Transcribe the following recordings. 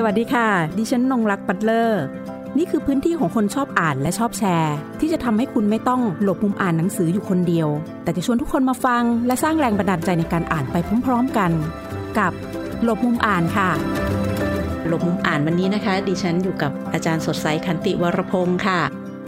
สวัสดีค่ะ ดิฉันนงรักปัตเลอร์ นี่คือพื้นที่ของคนชอบอ่านและชอบแชร์ ที่จะทำให้คุณไม่ต้องหลบมุมอ่านหนังสืออยู่คนเดียว แต่จะชวนทุกคนมาฟัง และสร้างแรงบันดาลใจในการอ่านไปพร้อมๆกัน กับหลบมุมอ่านค่ะ หลบมุมอ่านวันนี้นะคะ ดิฉันอยู่กับอาจารย์สดใสคันติวรพงศ์ค่ะ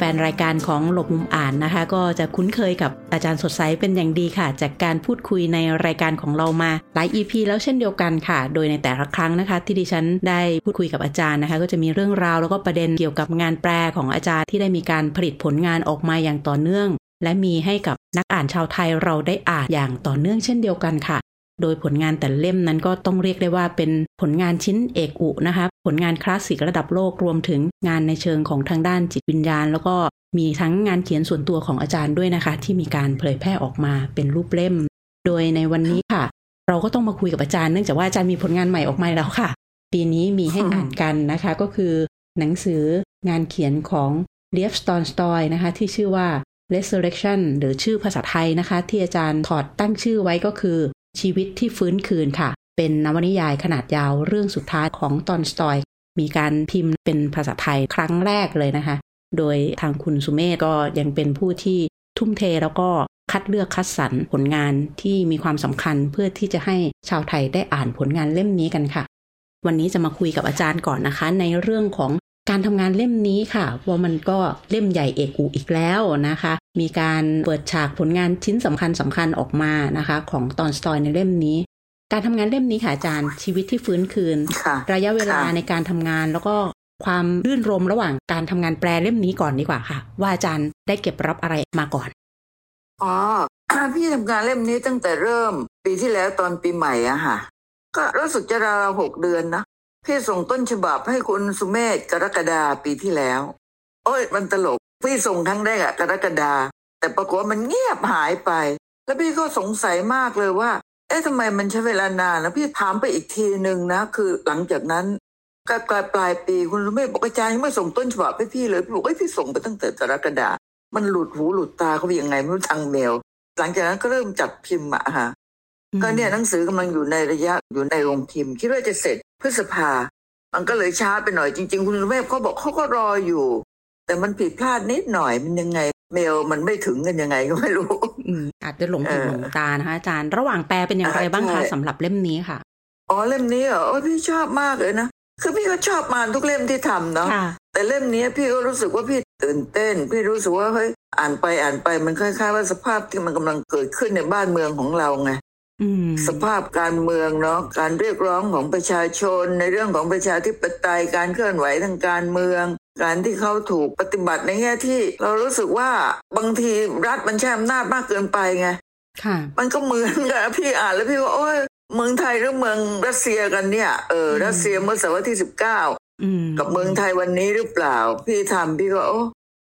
แฟนรายการของหลบมุมอ่านนะคะ ก็จะคุ้นเคยกับอาจารย์สดใสเป็นอย่างดีค่ะ จากการพูดคุยในรายการของเรามาหลาย EP แล้วเช่นเดียวกันค่ะ โดยในแต่ละครั้งนะคะ ที่ดิฉันได้พูดคุยกับอาจารย์นะคะ ก็จะมีเรื่องราวแล้วก็ประเด็นเกี่ยวกับงานแปลของอาจารย์ที่ได้มีการผลิตผลงานออกมาอย่างต่อเนื่อง และมีให้กับนักอ่านชาวไทยเราได้อ่านอย่างต่อเนื่องเช่นเดียวกันค่ะ โดยผลงานแต่เล่มนั้นก็ต้องเรียกได้ว่าเป็นผลงานชิ้นเอกอุนะคะ ผลงานคลาสสิกระดับโลกรวมถึงงานในเชิงของทางด้านจิตวิญญาณ แล้วก็มีทั้งงานเขียนส่วนตัวของอาจารย์ด้วยนะคะ ที่มีการเผยแพร่ออกมาเป็นรูปเล่ม โดยในวันนี้ค่ะ เราก็ต้องมาคุยกับอาจารย์เนื่องจากว่าอาจารย์มีผลงานใหม่ออกมาแล้วค่ะ ปีนี้มีให้อ่านกันนะคะ ก็คือหนังสืองานเขียนของเลียฟสตอนสตอยนะคะ ที่ชื่อว่า Resurrection หรือชื่อภาษาไทยนะคะ ที่อาจารย์ถอดตั้งชื่อไว้ก็คือ ชีวิตที่ฟื้นคืนค่ะ เป็นนวนิยายขนาดยาวเรื่องสุดท้ายของตอนสตอย มีการพิมพ์เป็นภาษาไทยครั้งแรกเลยนะคะ โดยทางคุณสุเมธก็ยังเป็นผู้ที่ทุ่มเทแล้วก็คัดเลือกคัดสรรผลงานที่มีความสำคัญเพื่อที่จะให้ชาวไทยได้อ่านผลงานเล่มนี้กันค่ะ วันนี้จะมาคุยกับอาจารย์ก่อนนะคะ ในเรื่องของการทำงานเล่มนี้ค่ะว่ามันก็เล่มใหญ่เอกอุอีกแล้วนะคะ มีการเปิดฉากผลงานชิ้นสำคัญสำคัญออกมานะคะ ของตอนสตอยในเล่มนี้ การทำงานเล่มนี้ค่ะอาจารย์ชีวิตที่ฟื้นคืนค่ะระยะเวลาค่ะในการทำงานแล้วก็ความรื่นรมระหว่างการทำงานแปลเล่มนี้ก่อนดีกว่าค่ะ ว่าอาจารย์ได้เก็บรับอะไรมาก่อนอ๋อพี่ทำงานเล่มนี้ตั้งแต่เริ่ม ปีที่แล้วตอนปีใหม่อะค่ะ ก็รู้สึกจะราวๆหกเดือนนะพี่ส่งต้นฉบับให้คุณสุเมธกรกฎาปีที่แล้ว โอ้ยมันตลก พี่ส่งครั้งแรกอะกรกฎาแต่ปรากฏว่ามันเงียบหายไป แล้วพี่ก็สงสัยมากเลยว่า เอ๊ะทำไมมันใช้เวลานานแล้วพี่ถามไปอีกทีหนึ่งนะ คือหลังจากนั้นก็ปลายปลายปีคุณสุเมธบอกอาจารย์ยังไม่ส่งต้นฉบับให้พี่เลยพี่บอกเอ้ยพี่ส่งไปตั้งแต่กรกฎามันหลุดหูหลุดตาเขาไปยังไงไม่รู้ทางเมลหลังจากนั้นก็เริ่มจัดพิมพ์อะฮะก็เนี่ยหนังสือกำลังอยู่ในระยะอยู่ในโรงพิมพ์คิดว่าจะเสร็จพฤษภา มันก็เลยช้าไปหน่อยจริง ๆ คุณแม่เขาบอกเขาก็รออยู่ แต่มันผิดพลาดนิดหน่อยมันยังไง เมลมันไม่ถึงกันยังไงก็ไม่รู้อืมอาจจะหลงหูเออหลงตานะคะอาจารย์ระหว่างแปลเป็นอย่างไรบ้างคะใช่สำหรับเล่มนี้ค่ะอ๋อเล่มนี้เหรอโอ้ยพี่ชอบมากเลยนะคือพี่ก็ชอบมานทุกเล่มที่ทำเนาะค่ะแต่เล่มนี้พี่ก็รู้สึกว่าพี่ตื่นเต้น พี่รู้สึกว่าเฮ้ยอ่านไปอ่านไปมันคล้ายๆว่าสภาพที่มันกำลังเกิดขึ้นในบ้านเมืองของเราไงอืม สภาพการเมืองเนาะการเรียกร้องของประชาชน ในเรื่องของประชาธิปไตยการเคลื่อนไหวทางการเมือง การที่เขาถูกปฏิบัติในแง่ที่ เรารู้สึกว่าบางทีรัฐมันใช้อำนาจมากเกินไปไงค่ะมันก็เหมือนกับพี่อ่านแล้วพี่ก็โอ้ยเมืองไทยหรือเมืองรัสเซียกันเนี่ยเออรัสเซียเมื่อเสาร์ที่สิบเก้าอืมกับเมืองไทยวันนี้หรือเปล่า พี่ทำพี่ก็โอ้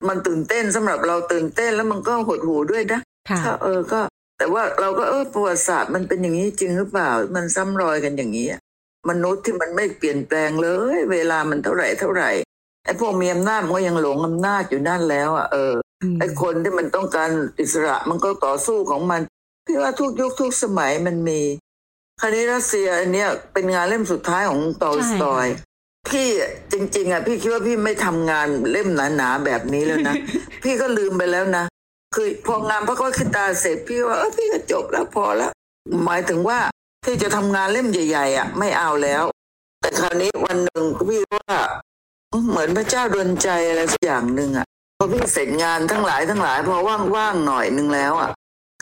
มันตื่นเต้นสำหรับเราตื่นเต้นแล้วมันก็หดหูด้วยนะค่ะก็เออก็ แต่ว่าเราก็เออประวัติศาสตร์มันเป็นอย่างนี้จริงหรือเปล่า มันซ้ำรอยกันอย่างนี้อะมนุษย์ที่มันไม่เปลี่ยนแปลงเลย เวลามันเท่าไหร่เท่าไหร่ไอ้พวกมีอำนาจมันก็ยังหลงอำนาจอยู่นั่นแล้วอะเออไอ้คนที่มันต้องการอิสระมันก็ต่อสู้ของมันพี่ว่าทุกยุคทุกสมัยมันมีคราวนี้รัสเซียอันเนี้ยเป็นงานเล่มสุดท้ายของตอลสตอยพี่จริง ๆอะพี่คิดว่าพี่ไม่ทำงานเล่มหนาๆแบบนี้แล้วนะ พี่ก็ลืมไปแล้วนะ คือพองานพระก้อยขึ้นตาเสร็จพี่ว่าเออพี่ก็จบแล้วพอแล้ว หมายถึงว่าพี่จะทำงานเล่มใหญ่ ๆ อะ ไม่เอาแล้ว แต่คราวนี้วันหนึ่งพี่ว่าเหมือนพระเจ้าดลใจอะไรสักอย่างหนึ่งอะพอพี่เสร็จงานทั้งหลายทั้งหลายพอว่างๆหน่อยหนึ่งแล้วอะ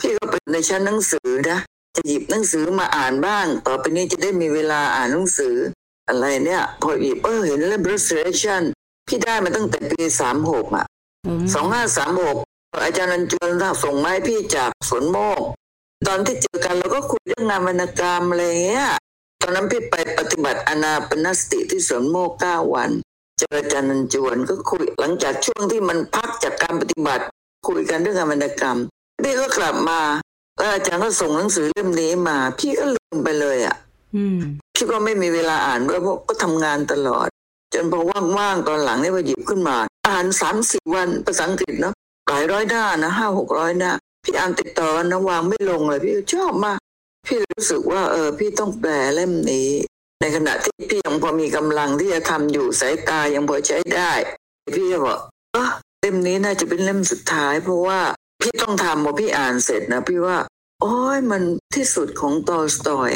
พี่ก็ไปในชั้นหนังสือนะจะหยิบหนังสือมาอ่านบ้าง ต่อไปนี้จะได้มีเวลาอ่านหนังสือ อะไรเนี่ย พอหยิบเออเห็นเล่ม restoration พี่ได้มาตั้งแต่ปีสามหกอะอืมสองห้าสามหก อาจารย์นันจวนส่งมาให้พี่จากสวนโมก ตอนที่เจอกันเราก็คุยเรื่องงานวรรณกรรมอะไรเงี้ย ตอนนั้นพี่ไปปฏิบัติอนาปนสติที่สวนโมกเก้าวัน เจออาจารย์นันจวนก็คุยหลังจากช่วงที่มันพักจากการปฏิบัติ คุยกันเรื่องงานวรรณกรรมพี่ก็กลับมาแล้วอาจารย์ก็ส่งหนังสือเล่มนี้มา พี่ก็ลืมไปเลยอะอืมคิดว่าไม่มีเวลาอ่านด้วยเพราะก็ทำงานตลอด จนพอว่างๆตอนหลังเนี่ยพอหยิบขึ้นมา อ่านสามสิบวันภาษาอังกฤษเนาะ หลายร้อยหน้านะห้าหกร้อยหน้าพี่อ่านติดต่อกันนะวางไม่ลงเลยพี่ชอบมาก พี่รู้สึกว่าเออพี่ต้องแปลเล่มนี้ ในขณะที่พี่ยังพอมีกำลังที่จะทำอยู่สายตายังพอใช้ได้ พี่ก็บอกเออเล่มนี้น่าจะเป็นเล่มสุดท้าย เพราะว่าพี่ต้องทำพอพี่อ่านเสร็จนะพี่ว่าโอ้ยมันที่สุดของตอสตอย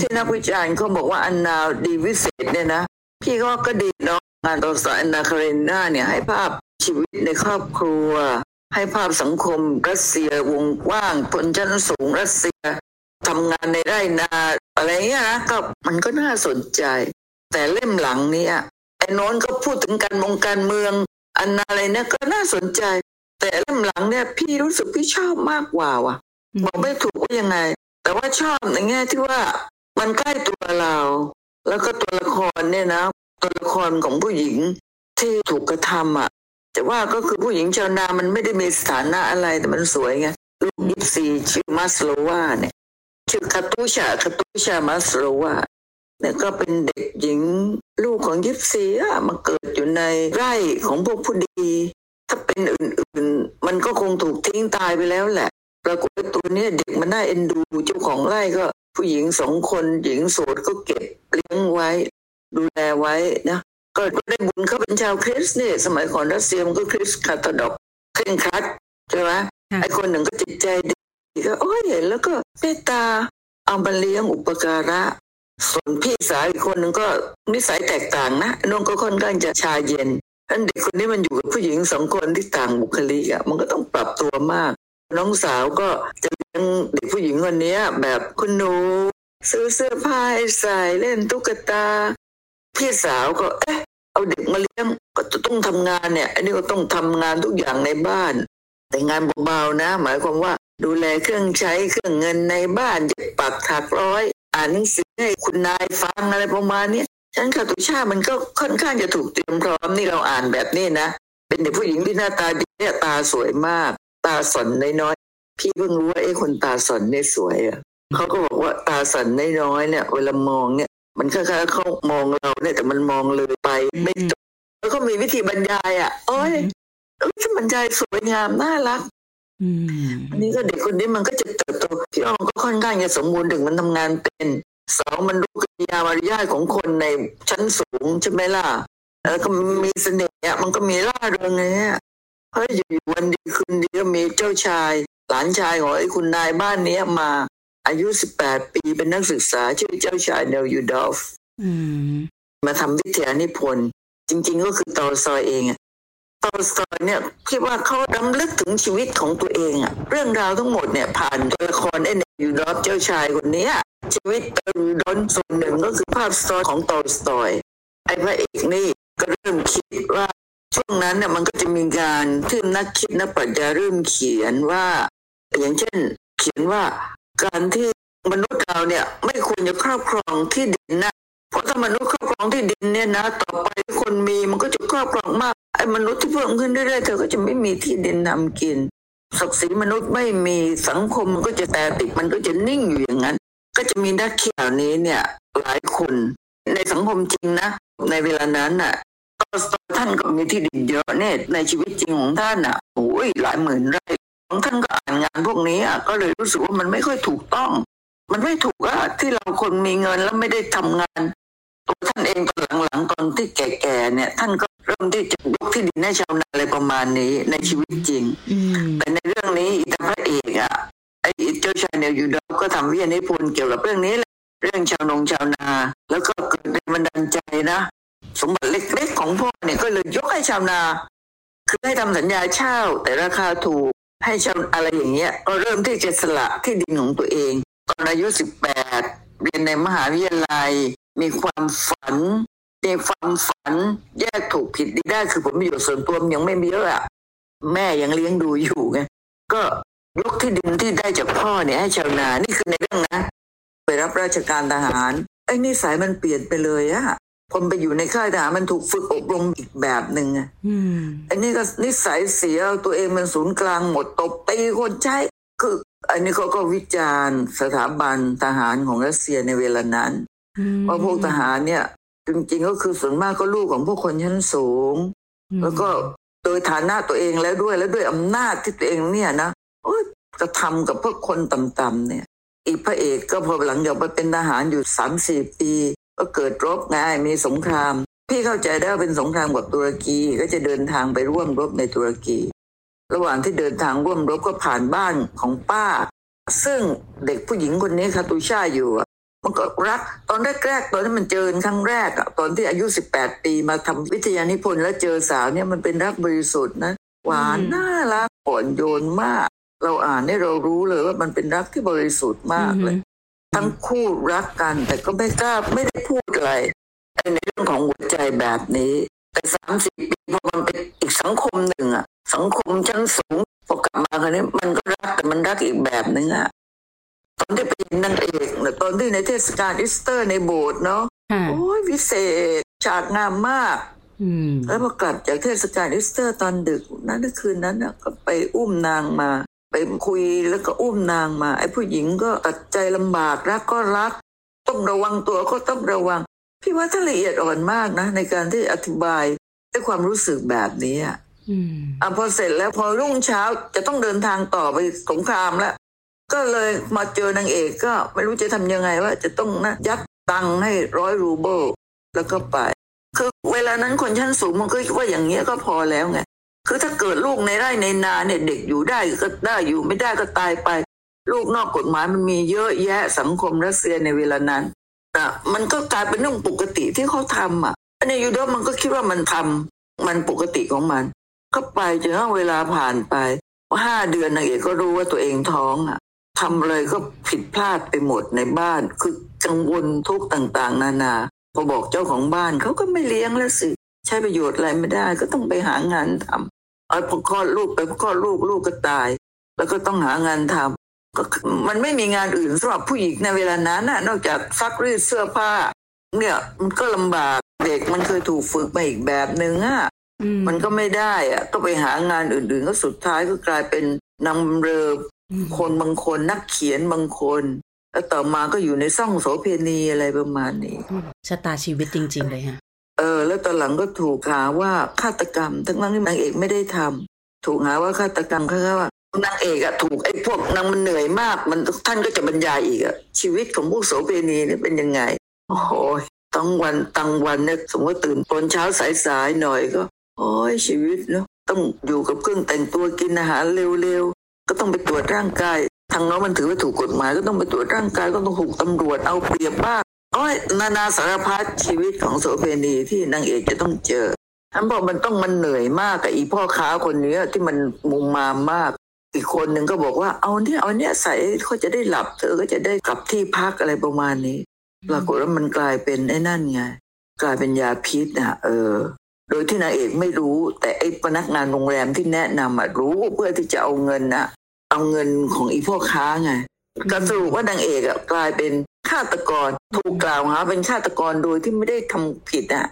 ที่นักวิจารณ์เขาบอกว่าอันนาดีวิเศษเนี่ยนะ พี่ก็ก็ดีเนาะ งานตอสตอยอันนาคาเรนนาเนี่ยให้ภาพชีวิตในครอบครัว ให้ภาพสังคมรัสเซียวงกว้างชนชั้นสูงรัสเซียทำงานในไร่นา อะไรเงี้ยนะก็มันก็น่าสนใจ แต่เล่มหลังเนี่ยไอ้นนก็พูดถึงการมงการเมือง อันอะไรเนี่ยก็น่าสนใจ แต่เล่มหลังเนี่ยพี่รู้สึกพี่ชอบมากกว่าว่ะบอกไม่ถูกว่ายังไง แต่ว่าชอบในแง่ที่ว่ามันใกล้ตัวเรา แล้วก็ตัวละครเนี่ยนะ ตัวละครของผู้หญิงที่ถูกกระทำอะจะว่าก็คือผู้หญิงชาวนามันไม่ได้มีสถานะอะไรแต่มันสวยไงลูกยิปซีชื่อมาสโลวาเนี่ยชื่อคาตูชาคาตูชามาสโลวาเนี่ยก็เป็นเด็กหญิงลูกของยิปซีอะมาเกิดอยู่ในไร่ของพวกผู้ดี ถ้าเป็นอื่นๆ มันก็คงถูกทิ้งตายไปแล้วแหละปรากฏตัวนี้เด็กมันน่าเอ็นดูเจ้าของไร่ก็ผู้หญิงสองคนหญิงโสดก็เก็บเลี้ยงไว้ ดูแลไว้นะก็ได้บุญเขาเป็นชาวคริสต์เนี่ยสมัยก่อนรัสเซียมันก็คริสต์คาทอลิกเคร่งครัดใช่ไหมไอ้คนหนึ่งก็จิตใจดีก็โอ้ยเห็นแล้วก็เมตตาเอามาเลี้ยงอุปการะ ส่วนพี่สาวอีกคนหนึ่งก็นิสัยแตกต่างนะน้องก็ค่อนข้างจะชาเย็นท่านเด็กคนนี้มันอยู่กับผู้หญิงสองคนที่ต่างบุคลิกอะมันก็ต้องปรับตัวมาก น้องสาวก็จะเลี้ยงเด็กผู้หญิงคนนี้แบบคุณหนูซื้อเสื้อผ้าให้ใส่เล่นตุ๊กตา พี่สาวก็ เอ๊ะ เอาเด็กมาเลี้ยงก็จะต้องทำงานเนี่ย อันนี้ก็ต้องทำงานทุกอย่างในบ้าน แต่งานเบาๆนะ หมายความว่าดูแลเครื่องใช้เครื่องเงินในบ้านเย็บปักถักร้อย อ่านหนังสือให้คุณนายฟังอะไรประมาณนี้ฉันคาตุชามันก็ค่อนข้างจะถูกเตรียมพร้อมนี่เราอ่านแบบนี้นะ เป็นเด็กผู้หญิงที่หน้าตาดีเนี่ยตาสวยมาก ตาสนน้อยๆพี่เพิ่งรู้ว่าไอ้คนตาสนเนี่ยสวยอะเขาก็บอกว่าตาสนน้อยๆเนี่ย เวลามองเนี่ย มันคล้ายๆเขามองเราเนี่ยแต่มันมองเลยไปไม่จบแล้วก็มีวิธีบรรยายอะโอ้ยเออบรรยายสวยงามน่ารักอันนี้ก็เด็กคนนี้มันก็จะเติบโตพี่อ้อมก็ค่อนข้างจะสมบูรณ์ถึงมันทำงานเป็นสองมันรู้กิริยามารยาทของคนในชั้นสูงใช่ไหมล่ะแล้วก็มีเสน่ห์มันก็มีร่าเริงไงเฮ้ยอยู่วันดีคืนดีก็มีเจ้าชาย หลานชายของไอ้คุณนายบ้านนี้มา อายุสิบแปดปีเป็นนักศึกษา ชื่อเจ้าชายเนคลูดอฟมาทำวิทยานิพนธ์จริง ๆ ก็คือตอลสตอยเองตอลสตอยเนี่ยคิดว่าเขาดำลึกถึงชีวิตของตัวเองอะเรื่องราวทั้งหมดเนี่ย ผ่านตัวละครไอ้เนคลูดอฟเจ้าชายคนนี้ชีวิตเติมด้นส่วนหนึ่งก็คือภาพสตอของตอลสตอยไอ้พระเอกนี่ก็เริ่มคิดว่าช่วงนั้นเนี่ยมันก็จะมีการที่นักคิดนักปรัชญาเริ่มเขียนว่า อย่างเช่น เขียนว่า การที่มนุษย์เราเนี่ยไม่ควรจะครอบครองที่ดินนะเพราะถ้ามนุษย์ครอบครองที่ดินเนี่ยนะต่อไปคนมีมันก็จะครอบครองมากไอ้มนุษย์ที่เพิ่มขึ้นเรื่อยๆเธอก็จะไม่มีที่ดินทากินศักดิ์ศรีมนุษย์ไม่มีสังคมมันก็จะแต่ติดมันก็จะนิ่งอยู่อย่างนั้น ก็จะมีนักเขียนนี้เนี่ยหลายคนในสังคมจริงนะ ในเวลานั้นน่ะตอสตท่านก็มีที่ดินเยอะเนี่ยในชีวิตจริงของท่านอะโอ้ยหลายหมื่นไร่ ท่านก็อ่านงานพวกนี้อะก็เลยรู้สึกว่ามันไม่ค่อยถูกต้อง มันไม่ถูกอะที่เราคนมีเงินแล้วไม่ได้ทำงานตัวท่านเองตอนหลังๆตอนที่แก่ๆเนี่ย ท่านก็เริ่มที่จะยกที่ดินให้ชาวนาอะไรประมาณนี้ในชีวิตจริงแต่ในเรื่องนี้อีตาพระเอกอะไอ้เจ้าชายเนี่ยอยู่ดอกก็ทำวิทยานิพนธ์เกี่ยวกับเรื่องนี้แหละเรื่องชาวนงชาวนา แล้วก็เกิดเป็นบันดาลใจนะสมบัติเล็กๆของพ่อเนี่ยก็เลยยกให้ชาวนา คือให้ทำสัญญาเช่าแต่ราคาถูก ให้ชาวอะไรอย่างเงี้ยก็เริ่มที่จะสละที่ดินของตัวเองตอนอายุสิบแปดเรียนในมหาวิทยาลัย มีความฝันมีความฝันแยกถูกผิดดีได้คือผมประโยชน์ส่วนตัวยังไม่มีเยอะอะแม่ยังเลี้ยงดูอยู่ไงก็ยกที่ดินที่ได้จากพ่อเนี่ยให้ชาวนานี่คือในเรื่องนะ ไปรับราชการทหารไอ้นิสัยมันเปลี่ยนไปเลยอะ คนไปอยู่ในค่ายทหารมันถูกฝึกอบรมอีกแบบหนึ่งอะอันนี้ก็นิสัยเสียตัวเองมันศูนย์กลางหมดตบตีคนใช้คือ อันนี้เขาก็วิจารณ์สถาบันทหารของรัสเซียในเวลานั้นว่าพวกทหารเนี่ย จริงๆก็คือส่วนมากก็ลูกของพวกคนชั้นสูง แล้วก็โดยฐานะตัวเองแล้วด้วยแล้วด้วยอำนาจที่ตัวเองเนี่ยนะกระทำกับพวกคนต่ำๆเนี่ย อีกพระเอกก็พอหลังจากไปเป็นทหารอยู่สามสี่ปี ก็เกิดรบไงมีสงคราม พี่เข้าใจได้ว่าเป็นสงครามกับตุรกีก็จะเดินทางไปร่วมรบในตุรกี ระหว่างที่เดินทางร่วมรบก็ผ่านบ้านของป้า ซึ่งเด็กผู้หญิงคนนี้คาตูชาอยู่อะมันก็รักตอนแรกๆตอนที่มันเจอครั้งแรกอะตอนที่อายุสิบแปดปีมาทำวิทยานิพนธ์แล้วเจอสาวเนี่ยมันเป็นรักบริสุทธิ์นะหวานน่ารักอ่อนโยนมาก เราอ่านให้เรารู้เลยว่ามันเป็นรักที่บริสุทธิ์มากเลย ทั้งคู่รักกัน แต่ก็ไม่กล้าไม่ได้พูดอะไรในเรื่องของหัวใจแบบนี้แต่สามสิบปีพอมันเป็นอีกสังคมหนึ่งอะสังคมชั้นสูงพอกลับมาคราวนี้มันก็รักแต่มันรักอีกแบบหนึ่งอะตอนที่ไปเห็นนางเอกนะตอนที่ในเทศกาลอีสเตอร์ในโบสถ์เนาะโอ้ยวิเศษฉากงามมากแล้วพอกลับจากเทศกาลอีสเตอร์ตอนดึกนั้นคืนนั้นก็ไปอุ้มนางมา ไปคุยแล้วก็อุ้มนางมา ไอ้ผู้หญิงก็ตัดใจลำบากรักก็รัก ต้องระวังตัวก็ต้องระวัง พี่ว่าท่านละเอียดอ่อนมากนะ ในการที่อธิบายให้ความรู้สึกแบบนี้อะอะพอเสร็จแล้วพอรุ่งเช้าจะต้องเดินทางต่อไปสงครามแล้ว ก็เลยมาเจอนางเอกก็ไม่รู้จะทำยังไงว่าจะต้องนะยัดตังค์ให้ร้อยรูเบิลแล้วก็ไป คือเวลานั้นคนชั้นสูงมันก็คิดว่าอย่างเงี้ยก็พอแล้วไง คือถ้าเกิดลูกในไร่ในนาเนี่ยเด็กอยู่ได้ก็ได้อยู่ไม่ได้ก็ตายไป ลูกนอกกฎหมายมันมีเยอะแยะสังคมรัสเซียในเวลานั้นอะมันก็กลายเป็นเรื่องปกติที่เขาทำอะในยูโดมันก็คิดว่ามันทำมันปกติของมัน ก็ไปจนเวลาผ่านไปห้าเดือนนางเอกก็รู้ว่าตัวเองท้องอะทำอะไรก็ผิดพลาดไปหมดในบ้าน คือกังวลทุกต่างๆ นานา พอบอกเจ้าของบ้านเขาก็ไม่เลี้ยงแล้วสิ ใช้ประโยชน์อะไรไม่ได้ ก็ต้องไปหางานทำเอาพอคลอดลูกไปพอคลอดลูกลูกก็ตาย แล้วก็ต้องหางานทำก็มันไม่มีงานอื่นสำหรับผู้หญิงในเวลานั้นน่ะ นอกจากซักรีดเสื้อผ้า เนี่ยมันก็ลำบากเด็กมันเคยถูกฝึกมาอีกแบบหนึ่งอะมันก็ไม่ได้อะก็ไปหางานอื่นๆ ก็สุดท้ายก็กลายเป็นนำเรือคนบางคนนักเขียนบางคน แล้วต่อมาก็อยู่ในซ่องโสเพณีอะไรประมาณนี้ชะตาชีวิตจริง ๆ เลยฮะเออ แล้วตอนหลังก็ถูกหาว่าฆาตกรรม ทั้งนั้นที่นางเอกไม่ได้ทำถูกหาว่าฆาตกรรมเขาว่านางเอกอะถูกไอ้พวกนางมันเหนื่อยมากมันท่านก็จะบรรยายอีกอะชีวิตของพวกโสเพณีนี่เป็นยังไง โอ้โหตั้งวันตั้งวันเนี่ยสมมติตื่นตอนเช้าสายๆหน่อยก็ โอ้ยชีวิตเนาะต้องอยู่กับเครื่องแต่งตัวกินอาหารเร็วๆก็ต้องไปตรวจร่างกายทางน้องมันถือว่าถูกกฎหมายก็ต้องไปตรวจร่างกายก็ต้องถูกตำรวจเอาเปรียบบ้าง อ้ยนานาสารพัดชีวิตของโสเภณีที่นางเอกจะต้องเจอท่านบอกมันต้องมันเหนื่อยมากกับอีพ่อค้าคนนี้ที่มันมุมมามมาก อีกคนหนึ่งก็บอกว่าเอาเนี่ยเอาเนี่ยใส่เขาจะได้หลับ เธอก็จะได้กลับที่พักอะไรประมาณนี้ปรากฏว่ามันกลายเป็นไอ้นั่นไงกลายเป็นยาพิษนะเออ โดยที่นางเอกไม่รู้ แต่ไอ้พนักงานโรงแรมที่แนะนำอะรู้เพื่อที่จะเอาเงินนะเอาเงินของอีพ่อค้าไงก็สรุปว่านางเอกอะกลายเป็น ฆาตกรถูกกล่าวหาเป็นฆาตกรโดยที่ไม่ได้ทำผิดอะ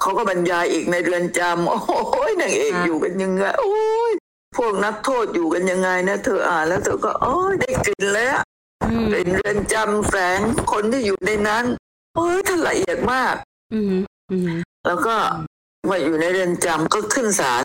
เขาก็บรรยายอีกในเรือนจำโอ้ยนางเอกอยู่กันยังไงโอ้ยพวกนักโทษอยู่กันยังไงนะเธออ่านแล้วเธอก็โอ้ยได้กลิ่นแล้วเป็นเรือนจำแฝงคนที่อยู่ในนั้นโอ้ยท่านละเอียดมากแล้วก็มาอยู่ในเรือนจำก็ขึ้นศาล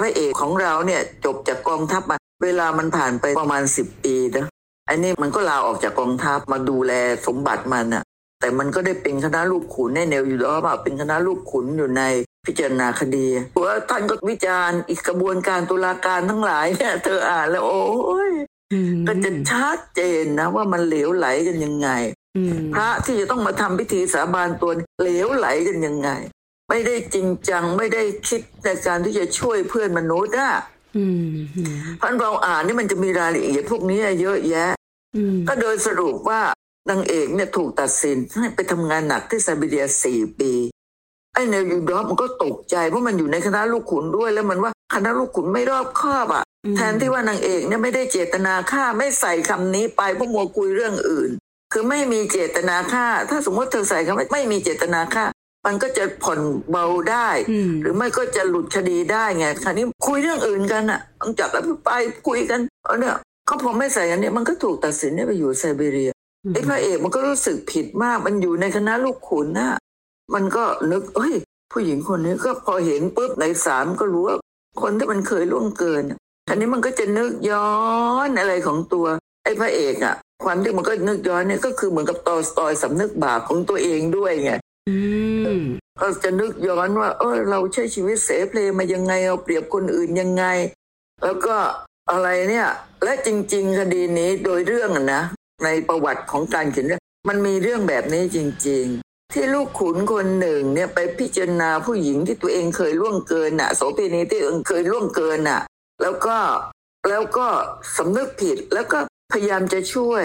พระเอกของเราเนี่ย จบจากกองทัพมาเวลามันผ่านไปประมาณสิบปีนะ อันนี้มันก็ลาออกจากกองทัพมาดูแลสมบัติมันอะแต่มันก็ได้เป็นคณะลูกขุนในแนวอยู่แล้วว่าเป็นคณะลูกขุนอยู่ในพิจารณาคดีเพราะท่านก็วิจารณ์อีกกระบวนการตุลาการทั้งหลายเนี่ยเธออ่านแล้วโอ้ยก็จะชัดเจนนะว่ามันเหลวไหลกันยังไงพระที่จะต้องมาทำพิธีสาบานตัวเหลวไหลกันยังไง ไม่ได้จริงจังไม่ได้คิดในการที่จะช่วยเพื่อนมนุษย์อะพันเราอ่านนี่มันจะมีรายละเอียดพวกนี้เยอะแยะ ก็โดยสรุปว่านางเอกเนี่ยถูกตัดสินให้ไปทำงานหนักที่ไซบีเรียสี่ปีไอ้เนลยูดอฟมันก็ตกใจเพราะมันอยู่ในคณะลูกขุนด้วย แล้วมันว่าคณะลูกขุนไม่รอบคอบอะ แทนที่ว่านางเอกเนี่ยไม่ได้เจตนาฆ่าไม่ใส่คำนี้ไปเพราะมัวคุยเรื่องอื่น คือไม่มีเจตนาฆ่า ถ้าสมมติเธอใส่คำว่าไม่มีเจตนาฆ่า มันก็จะผ่อนเบาได้ หรือไม่ก็จะหลุดคดีได้ไงคราวนี้คุยเรื่องอื่นกันอะต้องจับแล้วไปคุยกันเออเนี่ย เขาพอไม่ใส่อันนี้มันก็ถูกตัดสินให้ไปอยู่ไซบีเรียไอ้พระเอกมันก็รู้สึกผิดมาก มันอยู่ในคณะลูกขุนน่ะมันก็นึกเฮ้ย ผู้หญิงคนนี้ก็พอเห็นปุ๊บในสามก็รู้ว่าคนที่มันเคยล่วงเกินอันนี้มันก็จะนึกย้อนอะไรของตัว ไอ้พระเอกอะคความที่มันก็นึกย้อนเนี่ยก็คือเหมือนกับตอสตอยสำนึกบาปของตัวเองด้วยไงก็จะนึกย้อนว่า เออเราใช้ชีวิตเสเพลมายังไงเอาเปรียบคนอื่นยังไง แล้วก็อะไรเนี่ย และจริง ๆ คดีนี้โดยเรื่องนะในประวัติของการเขียนเรื่องมันมีเรื่องแบบนี้จริง ๆ ที่ลูกขุนคนหนึ่งเนี่ยไปพิจารณาผู้หญิงที่ตัวเองเคยล่วงเกินน่ะโสเภณีที่เองเคยล่วงเกินน่ะ แล้วก็แล้วก็สำนึกผิดแล้วก็พยายามจะช่วย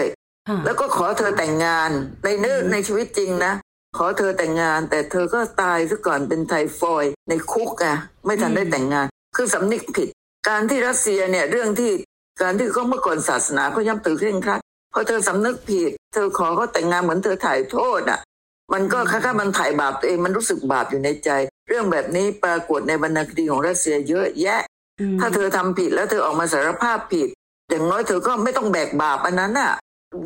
แล้วก็ขอเธอแต่งงานในเนื้อในชีวิตจริงนะ ขอเธอแต่งงาน แต่เธอก็ตายซะก่อนเป็นไทฟอยในคุกอะไม่ทันได้แต่งงาน คือสำนึกผิด การที่รัสเซียเนี่ยเรื่องที่ การที่เขาเมื่อก่อนศาสนาเขาย่ำตือเคร่งครัดพอเธอสำนึกผิด เธอขอเขาแต่งงานเหมือนเธอถ่ายโทษอะ มันก็ค่ามันถ่ายบาปตัวเองมันรู้สึกบาปอยู่ในใจ เรื่องแบบนี้ปรากฏในบรรณคดีของรัสเซียเยอะแยะ ถ้าเธอทำผิดแล้วเธอออกมาสารภาพผิด อย่างน้อยเธอก็ไม่ต้องแบกบาปอันนั้นอะ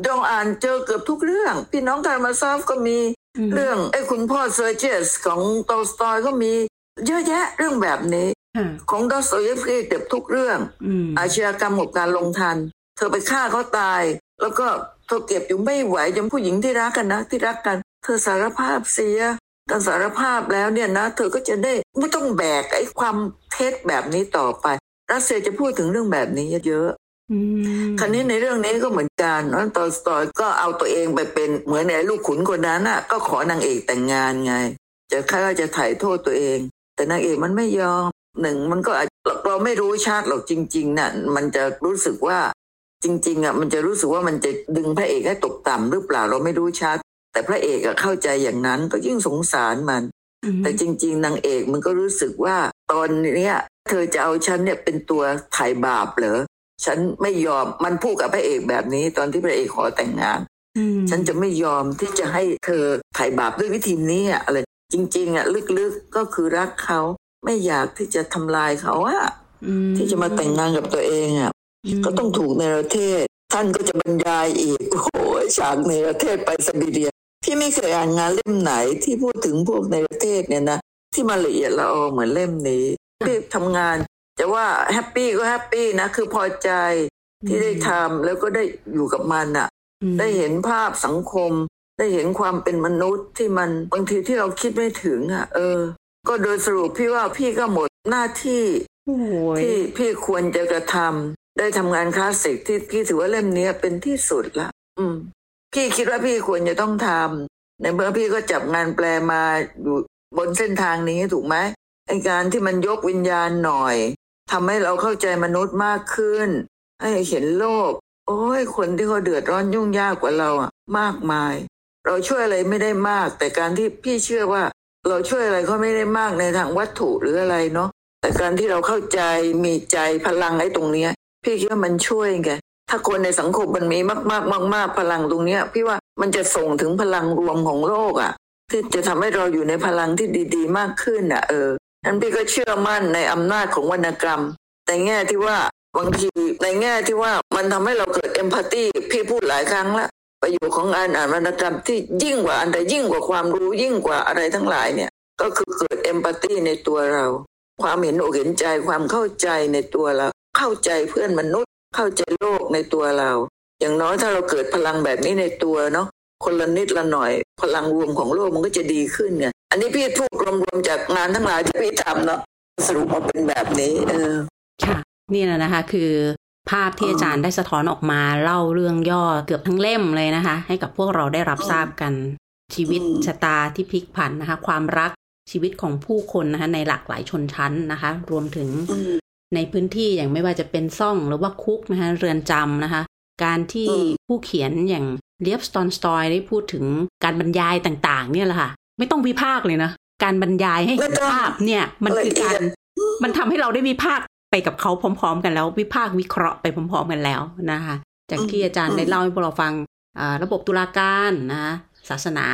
ดองอ่านเจอเกือบทุกเรื่อง พี่น้องคารามาซอฟก็มีเรื่องไอ้คุณพ่อเซอร์เกียสของตอลสตอยก็มีเยอะแยะเรื่องแบบนี้ ของดอสโตเยฟสกี้เกือบทุกเรื่อง อาชญากรรมกับการลงทัณฑ์ เธอไปฆ่าเขาตาย แล้วก็เธอเก็บอยู่ไม่ไหวจนผู้หญิงที่รักกันนะที่รักกัน เธอสารภาพเสียการสารภาพแล้วเนี่ยนะ เธอก็จะได้ไม่ต้องแบกไอ้ความเท็จแบบนี้ต่อไป รัสเซียจะพูดถึงเรื่องแบบนี้เยอะคราวนี้ในเรื่องนี้ก็เหมือนกันนั่นตอนสตอยก็เอาตัวเองไปเป็นเหมือนในลูกขุนคนนั้นน่ะ ก็ขอนางเอกแต่งงานไง จะค่าจะถ่ายโทษตัวเอง แต่นางเอกมันไม่ยอม หนึ่งมันก็เราไม่รู้ชาติหรอกจริงๆน่ะมันจะรู้สึกว่าจริง ๆอะมันจะรู้สึกว่ามันจะดึงพระเอกให้ตกต่ำหรือเปล่าเราไม่รู้ชัดแต่พระเอกอะเข้าใจอย่างนั้นก็ยิ่งสงสารมัน แต่จริง ๆนางเอกมันก็รู้สึกว่าตอนเนี้ยเธอจะเอาฉันเนี่ยเป็นตัวถ่ายบาปเหรอฉันไม่ยอมมันพูดกับพระเอกแบบนี้ ตอนที่พระเอกขอแต่งงานฉันจะไม่ยอมที่จะให้เธอถ่ายบาปด้วยวิธีนี้อะไรจริง ๆอะลึกๆก็คือรักเขา ไม่อยากที่จะทำลายเขาอะที่จะมาแต่งงานกับตัวเองอะก็ต้องถูกในประเทศ ท่านก็จะบรรยายอีกโอ้โหฉากในประเทศไปสบีเรียที่ไม่เคยอ่านงานเล่มไหนที่พูดถึงพวกในประเทศเนี่ยนะที่มาละเอียดละออเหมือนเล่มนี้ที่ทำงานจะว่า happy ก็ happy นะคือพอใจที่ได้ทำแล้วก็ได้อยู่กับมันอะได้เห็นภาพสังคม ได้เห็นความเป็นมนุษย์ที่มันบางทีที่เราคิดไม่ถึงอะเออ ก็โดยสรุปพี่ว่าพี่ก็หมดหน้าที่ที่พี่ควรจะกระทำได้ทำงานคลาสสิกที่พี่ถือว่าเล่มนี้เป็นที่สุดละอืม พี่คิดว่าพี่ควรจะต้องทำในเมื่อพี่ก็จับงานแปลมาอยู่บนเส้นทางนี้ถูกไหมไอการที่มันยกวิญญาณหน่อยทำให้เราเข้าใจมนุษย์มากขึ้น ให้เห็นโลก โอ้ยคนที่เขาเดือดร้อนยุ่งยากกว่าเราอะมากมาย เราช่วยอะไรไม่ได้มาก แต่การที่พี่เชื่อว่า เราช่วยอะไรก็ไม่ได้มากในทางวัตถุหรืออะไรเนาะแต่การที่เราเข้าใจมีใจพลังไอ้ตรงเนี้ย พี่คิดว่ามันช่วยไงถ้าคนในสังคมมันมีมากมากมากมากพลังตรงเนี้ย พี่ว่ามันจะส่งถึงพลังรวมของโลกอะ่ะ ที่จะทำให้เราอยู่ในพลังที่ดีๆ มากขึ้นอะ เออนั้นพี่ก็เชื่อมั่นในอำนาจของวรรณกรรม แต่แง่ที่ว่าบางทีในแง่ที่ว่ามันทำให้เราเกิดเอมพัตตีพี่พูดหลายครั้งละ ประโยชน์ของการอ่านวรรณกรรมที่ยิ่งกว่าอันใดยิ่งกว่าความรู้ยิ่งกว่าอะไรทั้งหลายเนี่ยก็คือเกิดเอมพัตตีในตัวเรา ความเห็นอกเห็นใจความเข้าใจในตัวเรา เข้าใจเพื่อนมนุษย์เข้าใจโลกในตัวเรา อย่างน้อยถ้าเราเกิดพลังแบบนี้ในตัวเนาะคนละนิดละหน่อย พลังรวมของโลกมันก็จะดีขึ้นไงอันนี้พี่พูดรวมๆจากงานทั้งหลายที่พี่ทำเนาะสรุปมาเป็นแบบนี้ เออ ค่ะ นี่แหละนะคะ คือ ภาพที่อาจารย์ได้สะท้อนออกมาเล่าเรื่องย่อเกือบทั้งเล่มเลยนะคะ ให้กับพวกเราได้รับทราบกัน ชีวิตชะตาที่พลิกผันนะคะ ความรักชีวิตของผู้คนนะคะในหลากหลายชนชั้นนะคะ รวมถึงในพื้นที่อย่างไม่ว่าจะเป็นซ่องหรือว่าคุกนะคะเรือนจำนะคะ การที่ผู้เขียนอย่างเลียบสตอนสตอยได้พูดถึงการบรรยายต่าง ๆ เนี่ยแหละค่ะ ไม่ต้องวิพากษ์เลยนะ การบรรยายให้เห็นภาพเนี่ย มันคือการมันทำให้เราได้วิพากษ์ ไปกับเขาพร้อม ๆ กันแล้ว วิพากษ์วิเคราะห์ไปพร้อม ๆ กันแล้วนะคะจากที่อาจารย์ได้เล่าให้พวกเราฟังระบบตุลาการนะศาสนา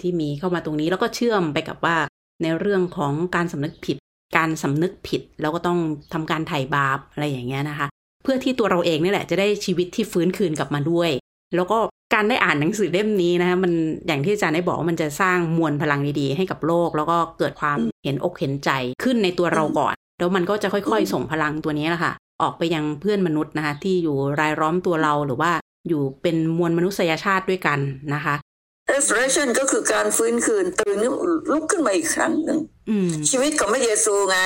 ที่มีเข้ามาตรงนี้แล้วก็เชื่อมไปกับว่าในเรื่องของการสำนึกผิด การสำนึกผิดแล้วก็ต้องทำการไถ่บาปอะไรอย่างเงี้ยนะคะ เพื่อที่ตัวเราเองนี่แหละจะได้ชีวิตที่ฟื้นคืนกลับมาด้วย แล้วก็การได้อ่านหนังสือเล่มนี้นะคะมันอย่างที่อาจารย์ได้บอกว่ามันจะสร้างมวลพลังดีๆ ให้กับโลก แล้วก็เกิดความเห็นอกเห็นใจขึ้นในตัวเราก่อน แล้วมันก็จะค่อยๆ ส่งพลังตัวนี้แหละค่ะ ออกไปยังเพื่อนมนุษย์นะคะ ที่อยู่รายล้อมตัวเราหรือว่าอยู่เป็นมวลมนุษยชาติด้วยกันนะคะ resurrection ก็คือการฟื้นคืนตื่นลุกขึ้นมาอีกครั้งหนึ่งอืมชีวิตของพระเยซูไง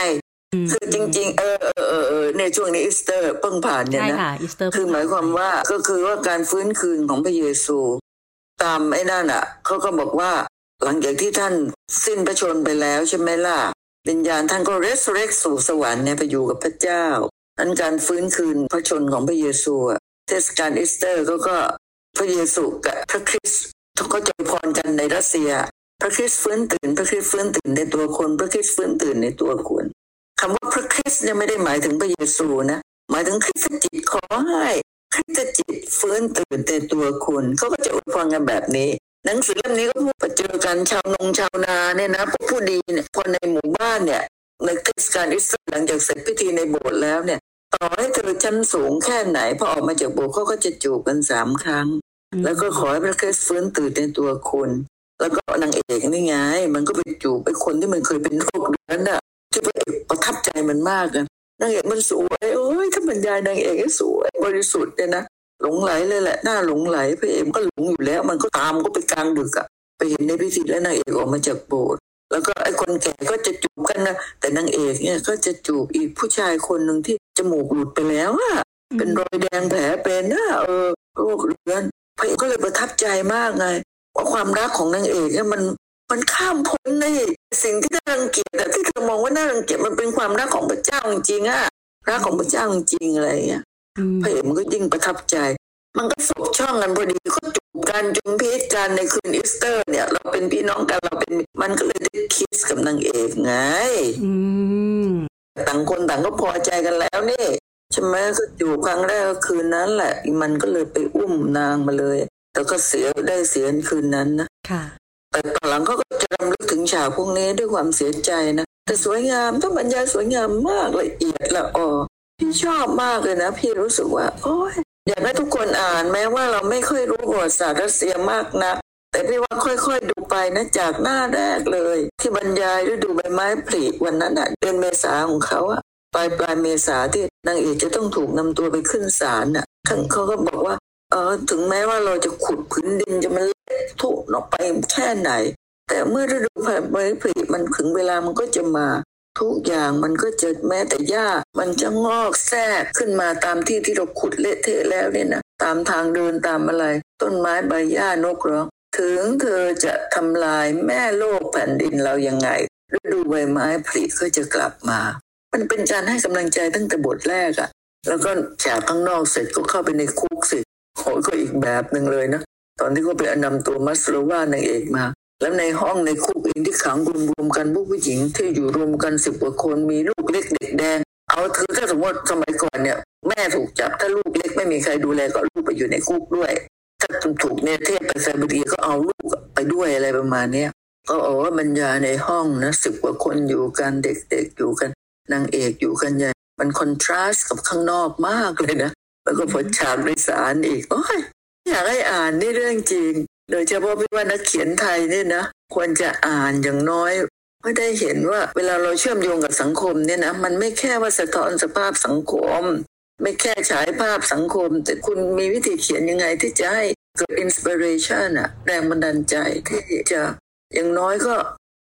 มคือจริงๆเออเออเออเออในช่วงนี้อีสเตอร์เพิ่งผ่านเนี่ยใช่นะค่ะอีสเตอร์คือหมายความว่าก็คือว่าการฟื้นคืนของพระเยซู ตามไอ้นั่นอะเขาก็บอกว่าหลังจากที่ท่านสิ้นพระชนม์ไปแล้วใช่ไหมล่ะ วิญญาณท่านก็ resurrect สู่สวรรค์เนี่ยไปอยู่กับพระเจ้านั้นการฟื้นคืนพระชนม์ของพระเยซูเทศกาลอีสเตอร์ก็ก็พระเยซูกับพระคริสต์เขาจะอวยพรกันในรัสเซีย พระคริสต์ฟื้นตื่น พระคริสต์ฟื้นตื่นในตัวคน พระคริสต์ฟื้นตื่นในตัวคนคำว่าพระคริสต์เนี่ยไม่ได้หมายถึงพระเยซูนะหมายถึงคริสตจิตขอให้คริสตจิตฟื้นตื่นในตัวคุณเขาก็จะอวยพรกันแบบนี้ หนังสือเล่มนี้ก็พูดเจอกันชาวนงชาวนาเนี่ยนะพวกผู้ดีเนี่ยคนในหมู่บ้านเนี่ยในเทศกาลอิสราเอลหลังจากเสร็จพิธีในโบสถ์แล้วเนี่ย ต่อให้เธอชั้นสูงแค่ไหนพอออกมาจากโบสถ์เขาก็จะจูบกันสามครั้ง แล้วก็ขอให้พระคริสต์ฟื้นตื่นในตัวคุณ แล้วก็นางเอกนี่ไง มันก็ไปจูบไปคนที่มันเคยเป็นโรคเรื้อนอะที่พระเอกประทับใจมันมากอะนางเอกมันสวยโอ้ยถ้าบรรยายนางเอกให้สวยบริสุทธิ์เนี่ยนะ หลงไหลเลยแหละหน้าหลงไหลพระเอกก็หลงอยู่แล้ว มันก็ตามก็ไปกลางดึกอะไปเห็นในพิธีแล้วนางเอกออกมาจากโบสถ์แล้วก็ไอ้คนแก่ก็จะจูบกันนะแต่นางเอกเนี่ยก็จะจูบอีกผู้ชายคนหนึ่งที่จมูกหลุดไปแล้วอะเป็นรอยแดงแผลเป็นนะเออโรคเรื้อนพระเอกก็เลยประทับใจมากไงว่าความรักของนางเอกเนี่ยมันมันข้ามพ้นในสิ่งที่น่ารังเกียจที่เธอมองว่าน่ารังเกียจมันเป็นความรักของพระเจ้าจริงอะรักของพระเจ้าจริงอะไรอย่างเงี้ย พระเอกมันก็ยิ่งประทับใจ มันก็สบช่องกันพอดีก็จูบกันจุมพีชกันในคืนอีสเตอร์ เนี่ย เราเป็นพี่น้องกันเราเป็นมันก็เลยได้คิสกับนางเอกไงอืมต่างคนต่างก็พอใจกันแล้วนี่ใช่ไหมก็อยู่ครั้งแรกก็คืนนั้นแหละ มันก็เลยไปอุ้มนางมาเลยแล้วก็เสียได้เสียคืนนั้นนะค่ะ แต่ตอนหลังเขาก็จะรำลึกถึงฉากพวกนี้ด้วยความเสียใจนะแต่สวยงามต้องบรรยายสวยงามมากละเอียดละออ พี่ชอบมากเลยนะ พี่รู้สึกว่า โอ้ยอยากให้ทุกคนอ่านแม้ว่าเราไม่ค่อยรู้ประวัติศาสตร์รัสเซียมากนะแต่พี่ว่าค่อยๆดูไปนะจากหน้าแรกเลย ที่บรรยายฤดูใบไม้ผลิวันนั้นอะเดือนเมษาของเขาอะปลายปลายเมษาที่นางเอกจะต้องถูกนำตัวไปขึ้นศาลน่ะเขาเขาก็บอกว่า เออถึงแม้ว่าเราจะขุดพื้นดินจะมันเล็กทุกออกไปแค่ไหน แต่เมื่อฤดูใบไม้ผลิมันถึงเวลามันก็จะมา ทุกอย่างมันก็จะแม้แต่หญ้ามันจะงอกแทรกขึ้นมาตามที่ที่เราขุดเละเทะแล้วเนี่ยนะตามทางเดินตามอะไร ต้นไม้ใบหญ้านกร้อถึงเธอจะทำลายแม่โลกแผ่นดินเรายังไงฤดูใบไม้ผลิก็จะกลับมา มันเป็นการให้กำลังใจตั้งแต่บทแรกอะแล้วก็จากข้างนอกเสร็จก็เข้าไปในคุกสิโหก็อีกแบบหนึ่งเลยนะ ตอนที่เขาไปนำตัวมัสโลวานางเอกมา แล้วในห้องในคุกเองที่ขังรวมๆกันพวกผู้หญิงที่อยู่รวมกันสิบกว่าคนมีลูกเล็กเด็กแดงเอาถือถ้าสมมติสมัยก่อนเนี่ย แม่ถูกจับถ้าลูกเล็กไม่มีใครดูแลก็ลูกไปอยู่ในคุกด้วย ถ้าถูกเนี่ยเทพไปไซบีเรียก็เอาลูกไปด้วยอะไรประมาณเนี้ยก็โอ้บรรยายในห้องนะสิบกว่าคนอยู่กันเด็กๆอยู่กันนางเอกอยู่กันใหญ่มันคอนทราสต์กับข้างนอกมากเลยนะแล้วก็พอฉากในศาลอีกโอ้ยอยากให้อ่านนี่เรื่องจริง โดยเฉพาะพี่ว่านักเขียนไทยเนี่ยนะควรจะอ่านอย่างน้อยไม่ได้เห็นว่าเวลาเราเชื่อมโยงกับสังคมเนี่ยนะมันไม่แค่ว่าสะท้อนสภาพสังคม ไม่แค่ฉายภาพสังคม แต่คุณมีวิธีเขียนยังไงที่จะให้เกิดอินสปิเรชันอะแรงบันดาลใจที่จะอย่างน้อยก็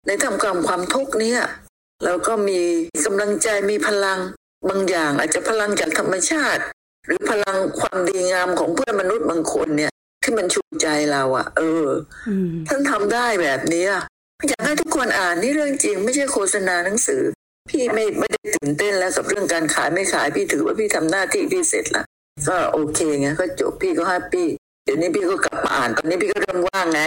ในทำกลางความทุกข์เนี้ยเราก็มีกำลังใจมีพลังบางอย่างอาจจะพลังจากธรรมชาติ หรือพลังความดีงามของเพื่อนมนุษย์บางคนเนี่ย ที่มันชูใจเราอะเอออืมท่านทำได้แบบนี้อะอยากให้ทุกคนอ่านนี่เรื่องจริง ไม่ใช่โฆษณาหนังสือ พี่ไม่ไม่ได้ตื่นเต้นแล้วกับเรื่องการขายไม่ขายพี่ถือว่าพี่ทำหน้าที่พี่เสร็จละก็โอเคไงก็จบพี่ก็แฮปปี้เดี๋ยวนี้พี่ก็กลับมาอ่านตอนนี้พี่ก็เริ่มว่างไง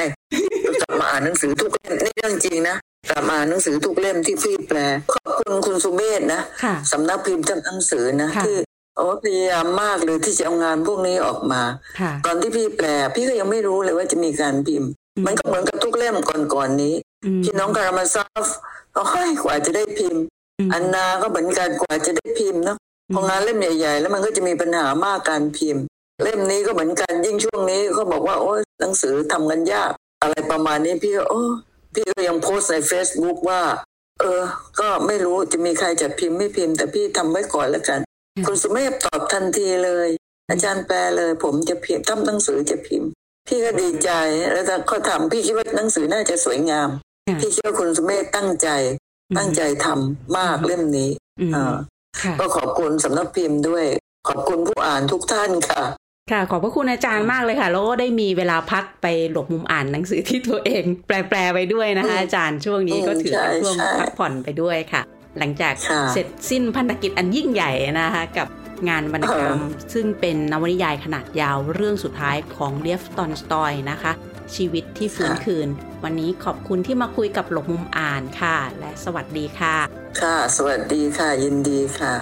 ก็กลับมาอ่านหนังสือทุกเล่มนี่เรื่องจริงนะกลับมาอ่านหนังสือทุกเล่มที่พี่แปลขอบคุณคุณสุเมธนะค่ะสำนักพิมพ์จำหนังสือนะค่ะที่ โอ้พยายามมากเลยที่จะเอางานพวกนี้ออกมาค่ะตอนที่พี่แปลพี่ก็ยังไม่รู้เลยว่าจะมีการพิมพ์อืมมันก็เหมือนกับทุกเล่มก่อนๆนี้อืมพี่น้องคารามาซอฟโอ้ยกว่าจะได้พิมพ์มอันนาก็เหมือนกันกว่าจะได้พิมพ์เนาะอืมพองานเล่มใหญ่ ๆ แล้วมันก็จะมีปัญหามากการพิมพ์ เล่มนี้ก็เหมือนกันยิ่งช่วงนี้ก็บอกว่าโอ้ยหนังสือทำกันยาก อะไรประมาณนี้พี่ก็โอ้พี่ก็ยังโพสต์ใน Facebook ว่า เออ ก็ไม่รู้จะมีใครจะพิมพ์ไม่พิมพ์ แต่พี่ทำไว้ก่อนแล้วกัน คุณสุเมธตอบทันทีเลย อาจารย์แปลเลย ผมจะพิมพ์ทำหนังสือจะพิมพ์ พี่ก็ดีใจแล้วถ้าเขาทำพี่คิดว่าหนังสือน่าจะสวยงามค่ะพี่คิดว่าคุณสุเมธตั้งใจ ตั้งใจทำมากเล่มนี้อืมอ่าค่ะก็ขอบคุณสำนักพิมพ์ด้วย ขอบคุณผู้อ่านทุกท่านค่ะค่ะขอบพระคุณอาจารย์มากเลยค่ะแล้วก็ได้มีเวลาพักไปหลบมุมอ่านหนังสือที่ตัวเอง แปลๆไปด้วยนะคะอืมอาจารย์ช่วงนี้ก็ถือเป็นใช่ช่วงใช่พักผ่อนไปด้วยค่ะ หลังจากค่ะเสร็จสิ้นพันธกิจอันยิ่งใหญ่นะคะกับงานวรรณกรรม ซึ่งเป็นนวนิยายขนาดยาวเรื่องสุดท้ายของเลียฟตอนสตอยนะคะ ชีวิตที่ฟื้นคืน วันนี้ขอบคุณที่มาคุยกับหลบมุมอ่านค่ะ และสวัสดีค่ะ ค่ะ สวัสดีค่ะยินดีค่ะ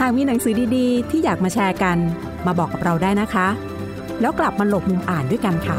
หากมีหนังสือดีๆ ที่อยากมาแชร์กัน มาบอกกับเราได้นะคะ แล้วกลับมาหลบมุมอ่านด้วยกันค่ะ